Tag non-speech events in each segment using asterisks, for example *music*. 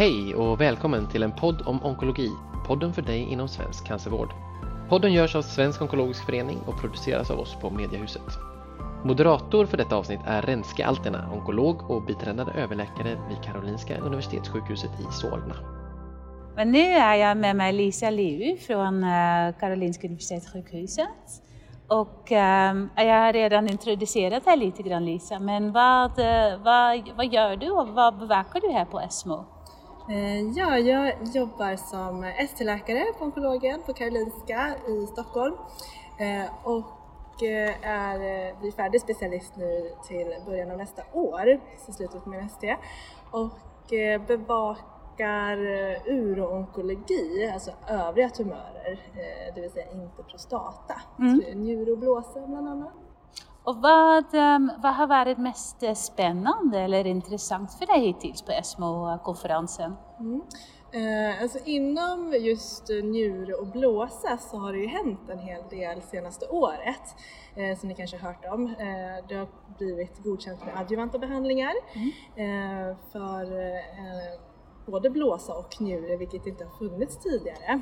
Hej och välkommen till en podd om onkologi, podden för dig inom svensk cancervård. Podden görs av Svensk onkologisk förening och produceras av oss på Mediahuset. Moderator för detta avsnitt är Renske Alterna, onkolog och biträdande överläkare vid Karolinska Universitetssjukhuset i Solna. Men nu är jag med mig Lisa Liu från eh, Karolinska Universitetssjukhuset. Och um, jag har redan introducerat dig lite grann Lisa, men vad, eh, vad, vad gör du och vad bevakar du här på ESMO? Eh, ja, jag jobbar som ST-läkare på onkologen på Karolinska i Stockholm och är, blir färdig specialist nu till början av nästa år, till slutet på min ST. Och bevakar eh, uroonkologi, alltså övriga tumörer, eh, det vill säga inte prostata. Mm. Så blåsa bland annat. Och vad, ehm, vad har varit mest spännande eller intressant för dig hittills på ESMO-konferensen? Mm. Eh, alltså inom just njure och blåsa så har det ju hänt en hel del senaste året eh, som ni kanske har hört om. Eh, det har blivit godkänt med adjuvanta behandlingar mm. eh, för eh, både blåsa och njure vilket inte har funnits tidigare.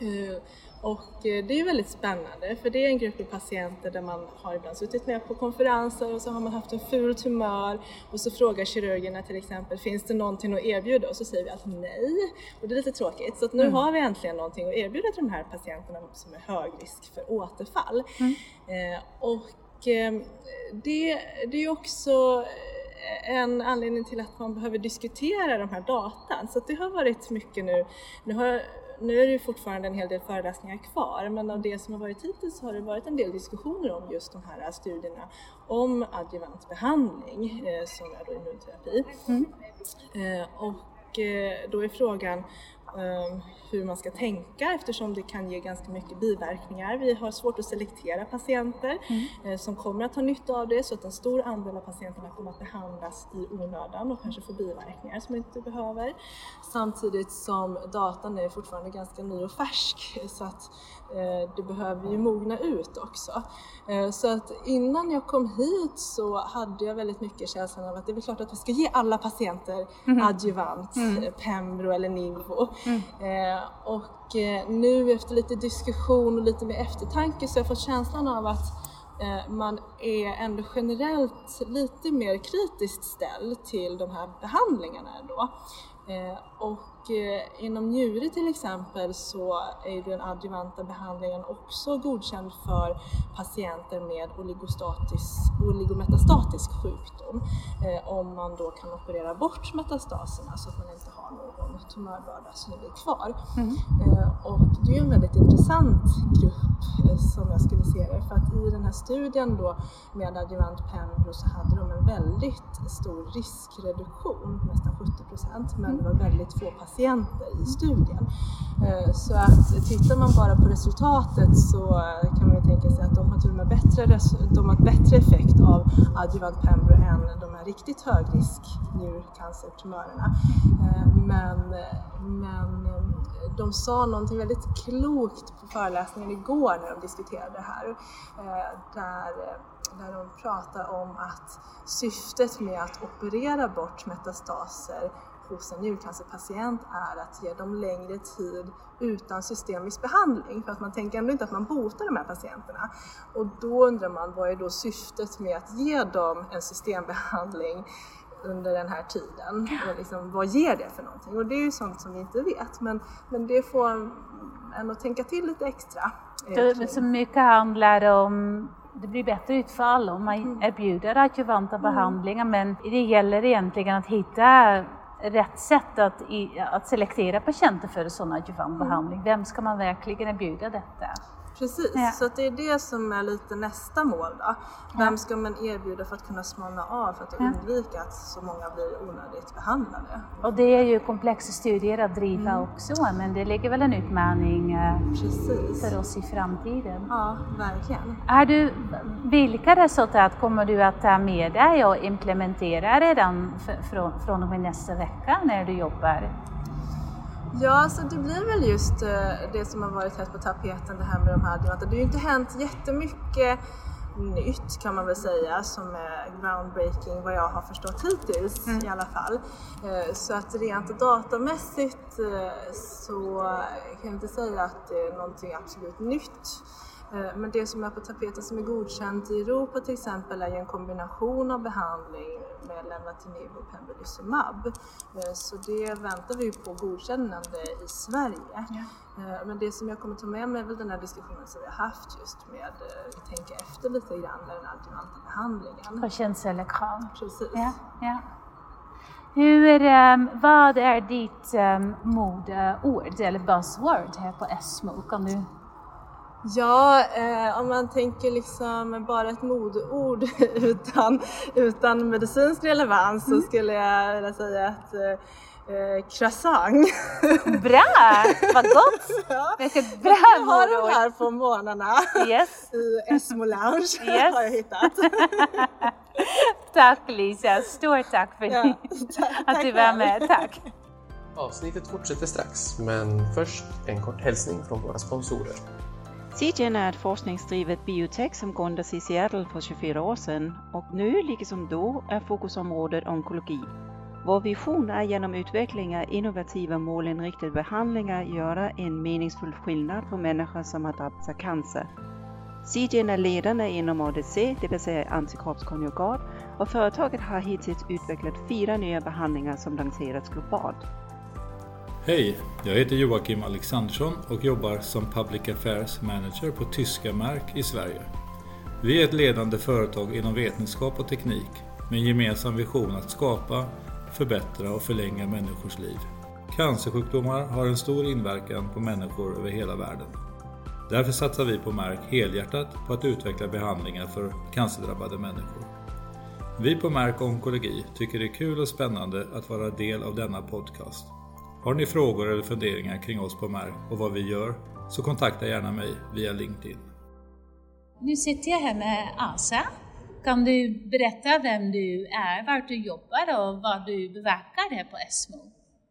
Eh, och eh, det är väldigt spännande för det är en grupp patienter där man har ibland suttit med på konferenser och så har man haft en ful tumör och så frågar kirurgerna till exempel finns det någonting att erbjuda och så säger vi att nej och det är lite tråkigt så nu mm. har vi äntligen någonting att erbjuda till de här patienterna som är hög risk för återfall. Mm. Eh, och det, det är också en anledning till att man behöver diskutera de här datan. Så det har varit mycket nu. Nu, har, nu är det ju fortfarande en hel del föreläsningar kvar men av det som har varit hittills har det varit en del diskussioner om just de här studierna om adjuvant behandling eh, som är då immunterapi. Mm. Eh, och eh, då är frågan hur man ska tänka eftersom det kan ge ganska mycket biverkningar. Vi har svårt att selektera patienter mm. Eh, som kommer att ha nytta av det så att en stor andel av patienterna kommer att behandlas i onödan och kanske få biverkningar som inte behöver. Samtidigt som datan är fortfarande ganska ny och färsk så att det behöver ju mogna ut också. Eh, så att innan jag kom hit så hade jag väldigt mycket känslan av att det är klart att vi ska ge alla patienter mm. adjuvant, mm. Pembro eller Nivo. Mm. Eh, och eh, nu efter lite diskussion och lite mer eftertanke så har jag fått känslan av att eh, man är ändå generellt lite mer kritiskt ställd till de här behandlingarna ändå. Och och eh, inom njure till exempel så är den adjuvanta behandlingen också godkänd för patienter med oligometastatisk sjukdom. Eh, om man då kan operera bort metastaserna så att man inte har någon tumörbörda som är kvar. Mm. Eh, och det är en väldigt intressant grupp som jag skulle se för att i den här studien då med adjuvant pembro så hade de en väldigt stor riskreduktion, nästan 70 procent, men det var väldigt få patienter i studien. Eh, så att tittar man bara på resultatet så kan man ju tänka sig att de har till och med bättre, de har bättre effekt av adjuvant pembro än de här riktigt högrisk njurcancertumörerna. Eh, men, men eh, de sa någonting väldigt klokt på föreläsningen igår när de diskuterade det här. Eh, där eh, där de pratar om att syftet med att operera bort metastaser hos en njurcancerpatient är att ge dem längre tid utan systemisk behandling för att man tänker ändå inte att man botar de här patienterna. Och då undrar man vad är då syftet med att ge dem en systembehandling under den här tiden? Och liksom, vad ger det för någonting? Och det är ju sånt som vi inte vet men, men det får en att tänka till lite extra. Det, så mycket handlar om det blir bättre utfall om man mm. erbjuder adjuvanta mm. behandlingar men det gäller egentligen att hitta rätt sätt att, i, att selektera patienter för sådana adjuvantbehandling. Mm. Vem ska man verkligen erbjuda detta? Precis, ja. så det är det som är lite nästa mål då. Vem ska man erbjuda för att kunna smalna av för att undvika att så många blir onödigt behandlade? Och det är ju komplexa studier att driva mm. också, men det ligger väl en utmaning eh, Precis. för oss i framtiden? Ja, verkligen. Är du, vilka resultat kommer du att ta med dig och implementera redan från, från och med nästa vecka när du jobbar? Ja, alltså det blir väl just eh, det som har varit här på tapeten, det här med de här adjuvanterna. Det har ju inte hänt jättemycket nytt kan man väl säga som är groundbreaking vad jag har förstått hittills mm. i alla fall. Eh, så att rent datamässigt eh, så kan jag inte säga att det är någonting absolut nytt. Men det som är på tapeten som är godkänt i Europa till exempel är ju en kombination av behandling med Lenvatinib och pembrolizumab. Eh, så det väntar vi på godkännande i Sverige. Ja. Eh, men det som jag kommer ta med mig är väl den här diskussionen som vi har haft just med att tänka efter lite grann med den adjuvanta behandlingen. Patientselektion. Precis. Ja, ja. Hur, um, vad är ditt um, modeord eller buzzword här på ESMO? Kan du Ja, eh, om man tänker liksom bara ett modeord *laughs* utan, utan medicinsk relevans mm. så skulle jag vilja säga att eh, eh croissant. *laughs* Bra! Vad gott! *laughs* ja. Vilket bra Jag har den här på morgnarna yes. i Esmo Lounge yes. har jag hittat. tack Lisa, stort tack för ja, att du var med. Tack! Avsnittet fortsätter strax, men först en kort hälsning från våra sponsorer. CGen är ett forskningsdrivet biotech som grundades i Seattle för 24 år sedan och nu, liksom då, är fokusområdet onkologi. Vår vision är genom utveckling av innovativa målinriktade behandlingar göra en meningsfull skillnad för människor som har drabbats av cancer. CGen är ledande inom ADC, det vill säga antikroppskonjugat, och företaget har hittills utvecklat fyra nya behandlingar som lanserats globalt. Hej! Jag heter Joakim Alexandersson och jobbar som Public Affairs Manager på Tyska Mark i Sverige. Vi är ett ledande företag inom vetenskap och teknik med en gemensam vision att skapa, förbättra och förlänga människors liv. Cancersjukdomar har en stor inverkan på människor över hela världen. Därför satsar vi på Mark helhjärtat på att utveckla behandlingar för cancerdrabbade människor. Vi på Mark Onkologi tycker det är kul och spännande att vara del av denna podcast. Har ni frågor eller funderingar kring oss på Mark och vad vi gör så kontakta gärna mig via LinkedIn. Nu sitter jag här med Asa. Kan du berätta vem du är, var du jobbar och vad du bevakar här på ESMO?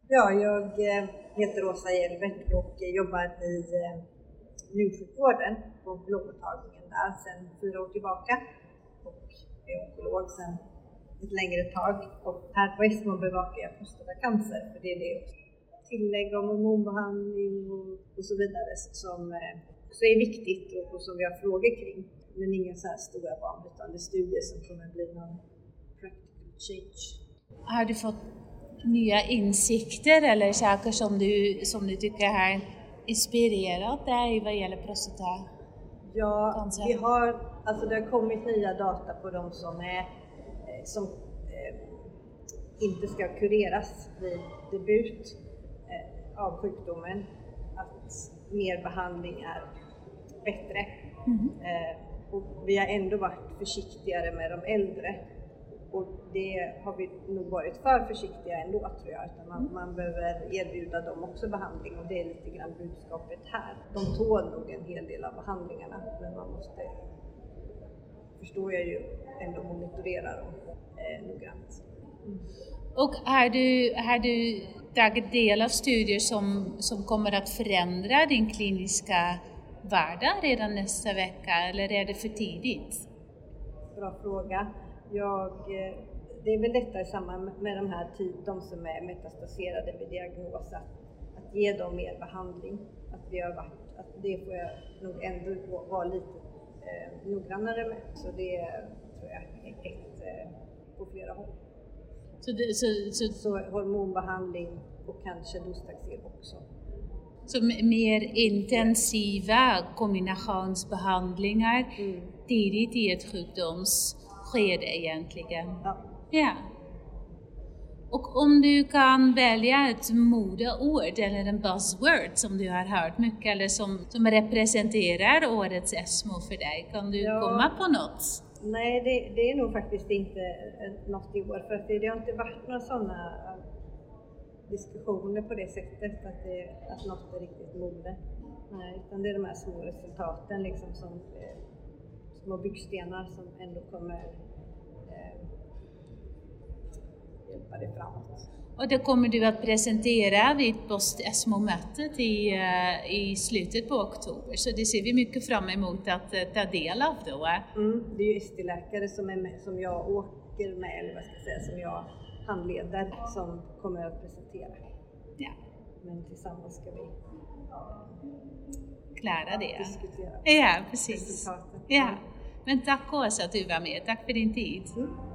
Ja, jag eh, heter Åsa Hjelbert och jobbar i eh, njursjukvården på onkologmottagningen där sedan fyra år tillbaka och är onkolog sedan ett längre tag. Och här på ESMO bevakar jag prostatacancer, för det är det tillägg om hormonbehandling och, och så vidare som också eh, är viktigt och, och som vi har frågor kring. Men inga så här stora barn utan det är studier som kommer bli någon practical change. Har du fått nya insikter eller saker som du, som du tycker har inspirerat dig vad gäller prostata? Ja, vi har, alltså det har kommit nya data på de som, är, eh, som eh, inte ska kureras vid debut av sjukdomen att mer behandling är bättre. Mm. Eh, och vi har ändå varit försiktigare med de äldre och det har vi nog varit för försiktiga ändå tror jag, utan man, mm. man behöver erbjuda dem också behandling och det är lite grann budskapet här. De tål nog en hel del av behandlingarna men man måste, förstår jag ju, ändå monitorera dem eh, noggrant. Mm. Och har du, har du tagit del av studier som, som kommer att förändra din kliniska vardag redan nästa vecka eller är det för tidigt? Bra fråga. Jag, eh, det är väl detta i samband med de här de som är metastaserade vid diagnos, att, att ge dem mer behandling. Att vi har varit, att det får jag nog ändå vara lite eh, noggrannare med. Så det tror jag är ett eh, på flera håll. Så, det, så, så, så hormonbehandling och kanske Dostaxel också. Så mer intensiva kombinationsbehandlingar mm. tidigt i ett sjukdomsskede egentligen? Ja. ja. Och om du kan välja ett modeord eller en buzzword som du har hört mycket eller som, som representerar årets ESMO för dig, kan du ja. komma på något? Nej, det, det, är nog faktiskt inte eh, något i år för att det, det har inte varit några sådana eh, diskussioner på det sättet att, det, att något är riktigt mode. Nej, utan det är de här små resultaten liksom som eh, små byggstenar som ändå kommer eh, hjälpa det framåt. Och det kommer du att presentera vid post-ESMO-mötet i, eh, i slutet på oktober, så det ser vi mycket fram emot att eh, ta del av då. Mm, det är ju ST-läkare som, är med, som jag åker med, eller vad ska jag säga, som jag handleder, som kommer att presentera. Ja. Men tillsammans ska vi klara det. diskutera Ja, precis. resultaten. Ja. Men tack Åsa att du var med, tack för din tid. Mm.